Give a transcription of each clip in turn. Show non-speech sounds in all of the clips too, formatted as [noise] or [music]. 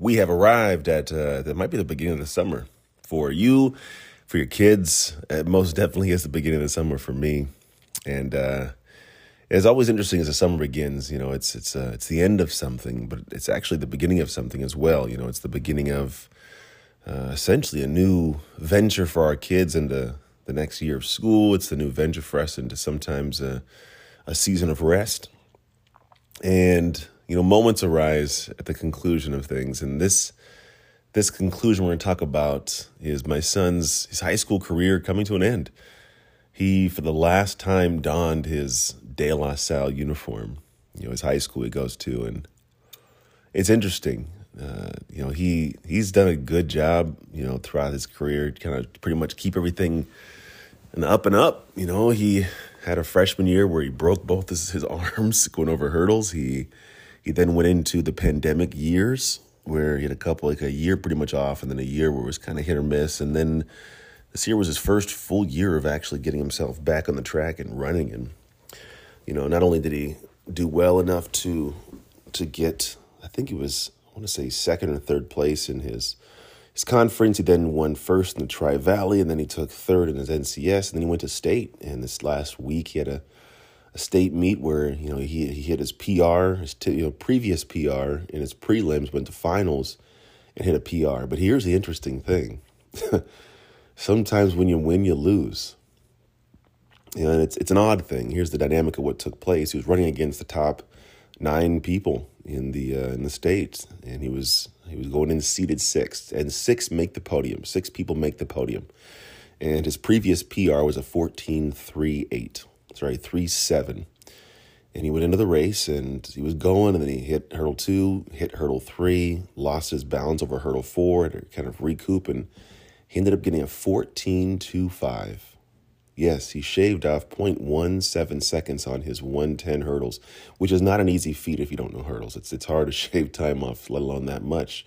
We have arrived at uh, that might be the beginning of the summer for you, for your kids. It most definitely is the beginning of the summer for me, and uh, it's always interesting as the summer begins. You know, it's it's uh, it's the end of something, but it's actually the beginning of something as well. You know, it's the beginning of uh, essentially a new venture for our kids into the next year of school. It's the new venture for us into sometimes a, a season of rest, and you know, moments arise at the conclusion of things, and this this conclusion we're going to talk about is my son's his high school career coming to an end. He, for the last time, donned his De La Salle uniform. You know, his high school he goes to, and it's interesting. Uh, you know, he he's done a good job. You know, throughout his career, kind of pretty much keep everything an up and up. You know, he had a freshman year where he broke both his, his [laughs] arms going over hurdles. He he then went into the pandemic years where he had a couple, like a year pretty much off, and then a year where it was kind of hit or miss. And then this year was his first full year of actually getting himself back on the track and running. And, you know, not only did he do well enough to to get, I think it was, I want to say second or third place in his his conference. He then won first in the Tri Valley, and then he took third in his NCS, and then he went to state. And this last week, he had a a state meet where you know he he hit his PR, his t- you know previous PR in his prelims, went to finals, and hit a PR. But here's the interesting thing: [laughs] sometimes when you win, you lose. You know, and it's it's an odd thing. Here's the dynamic of what took place. He was running against the top nine people in the uh, in the state, and he was he was going in seated sixth, and six make the podium. Six people make the podium, and his previous PR was a fourteen three eight sorry, three seven. And he went into the race and he was going, and then he hit hurdle two, hit hurdle three, lost his balance over hurdle four, to kind of recoup, and he ended up getting a 14 2 5. Yes, he shaved off 0.17 seconds on his 110 hurdles, which is not an easy feat if you don't know hurdles. It's it's hard to [laughs] shave time off, let alone that much.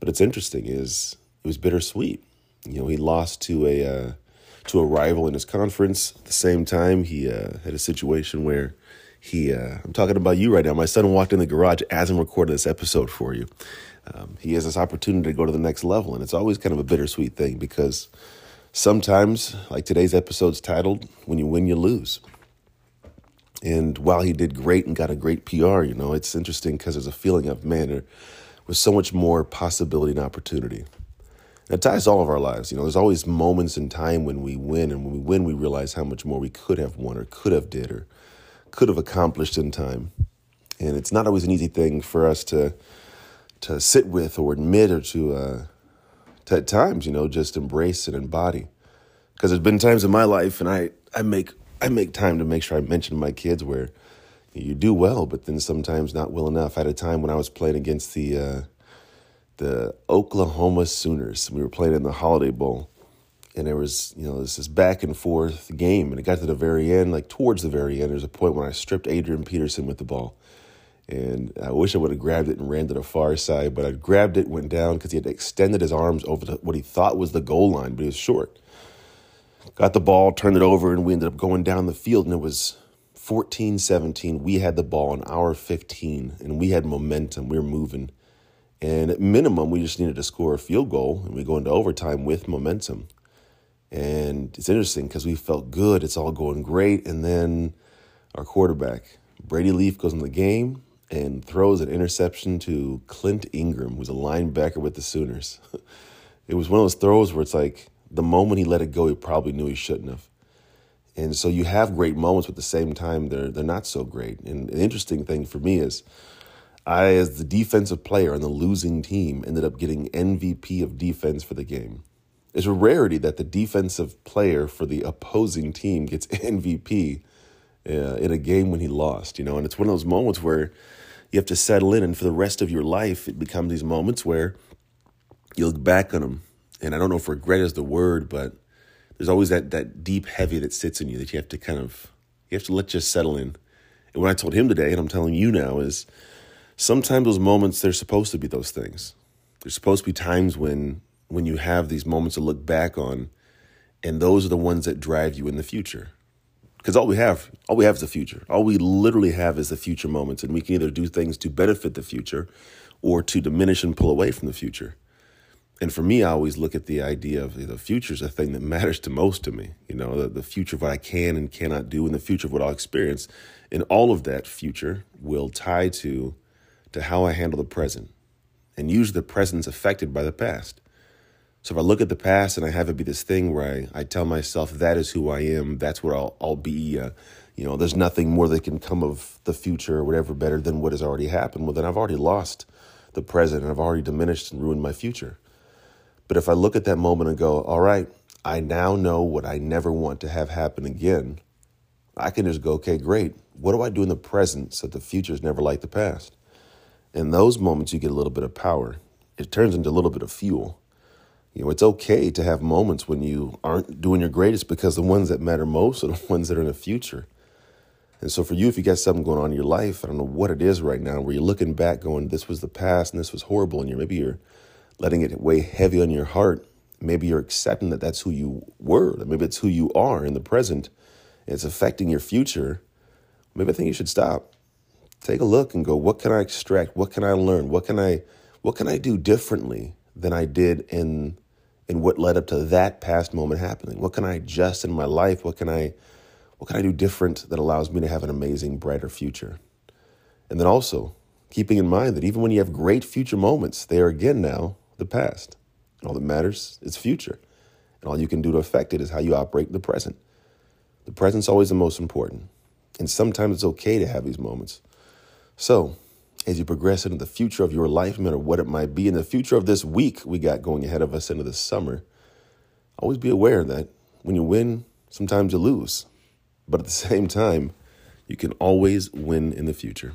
But it's interesting is it was bittersweet. You know, he lost to a uh, to a rival in his conference. At the same time, he uh, had a situation where he, uh, I'm talking about you right now. My son walked in the garage as I'm recording this episode for you. Um, he has this opportunity to go to the next level, and it's always kind of a bittersweet thing because sometimes, like today's episode's titled, When You Win, You Lose. And while he did great and got a great PR, you know, it's interesting because there's a feeling of, man, there was so much more possibility and opportunity. It ties all of our lives. You know, there's always moments in time when we win, and when we win, we realize how much more we could have won, or could have did, or could have accomplished in time. And it's not always an easy thing for us to to sit with, or admit, or to, uh, to at times, you know, just embrace and embody. Because there's been times in my life, and I I make I make time to make sure I mention my kids where you do well, but then sometimes not well enough. At a time when I was playing against the uh, the Oklahoma Sooners. We were playing in the Holiday Bowl, and there was you know this back and forth game, and it got to the very end, like towards the very end. There's a point when I stripped Adrian Peterson with the ball, and I wish I would have grabbed it and ran to the far side, but I grabbed it, went down because he had extended his arms over the, what he thought was the goal line, but he was short. Got the ball, turned it over, and we ended up going down the field, and it was 14 17. We had the ball in our 15, and we had momentum. We were moving. And at minimum, we just needed to score a field goal and we go into overtime with momentum. And it's interesting because we felt good. It's all going great. And then our quarterback, Brady Leaf, goes in the game and throws an interception to Clint Ingram, who's a linebacker with the Sooners. [laughs] it was one of those throws where it's like the moment he let it go, he probably knew he shouldn't have. And so you have great moments, but at the same time, they're, they're not so great. And the interesting thing for me is, I, as the defensive player on the losing team, ended up getting MVP of defense for the game. It's a rarity that the defensive player for the opposing team gets [laughs] MVP uh, in a game when he lost, you know, and it's one of those moments where you have to settle in, and for the rest of your life, it becomes these moments where you look back on them, and I don't know if regret is the word, but there's always that that deep heavy that sits in you that you have to kind of you have to let just settle in. And what I told him today, and I'm telling you now, is sometimes those moments they're supposed to be those things. There's supposed to be times when when you have these moments to look back on, and those are the ones that drive you in the future. Because all we have, all we have is the future. All we literally have is the future moments, and we can either do things to benefit the future, or to diminish and pull away from the future. And for me, I always look at the idea of the future is a thing that [laughs] matters to most to me. You know, the, the future of what I can and cannot do, and the future of what I'll experience, and all of that future will tie to to how I handle the present, and usually the present's affected by the past. So if I look at the past and I have it be this thing where I, I tell myself that is who I am, that's what I'll, I'll be, uh, you know, there's nothing more that can come of the future or whatever better than what has already happened. Well, then I've already lost the present and I've already diminished and ruined my future. But if I look at that moment and go, all right, I now know what I never want to have happen again, I can just go, okay, great. What do I do in the present so the future is never like the past? In those moments, you get a little bit of power. It turns into a little bit of fuel. You know, it's okay to have moments when you aren't doing your greatest because the ones that matter most are the [laughs] ones that are in the future. And so for you, if you got something going on in your life, I don't know what it is right now, where you're looking back going, this was the past and this was horrible, and you're maybe you're letting it weigh heavy on your heart. Maybe you're accepting that that's who you were, that maybe it's who you are in the present, and it's affecting your future. Maybe I think you should stop. Take a look and go, what can I extract? What can I learn? What can I what can I do differently than I did in and what led up to that past moment happening. What can I adjust in my life? What can I what can I do different that allows me to have an amazing, brighter future? And then also keeping in mind that even when you have great future moments, they are again now the past. And all that matters is future. And all you can do to affect it is how you operate in the present. The present's always the most important. And sometimes it's okay to have these moments. So as you progress into the future of your life, no matter what it might be, in the future of this week we got going ahead of us into the summer, always be aware that when you win, sometimes you lose. But at the [laughs] same time, you can always win in the future.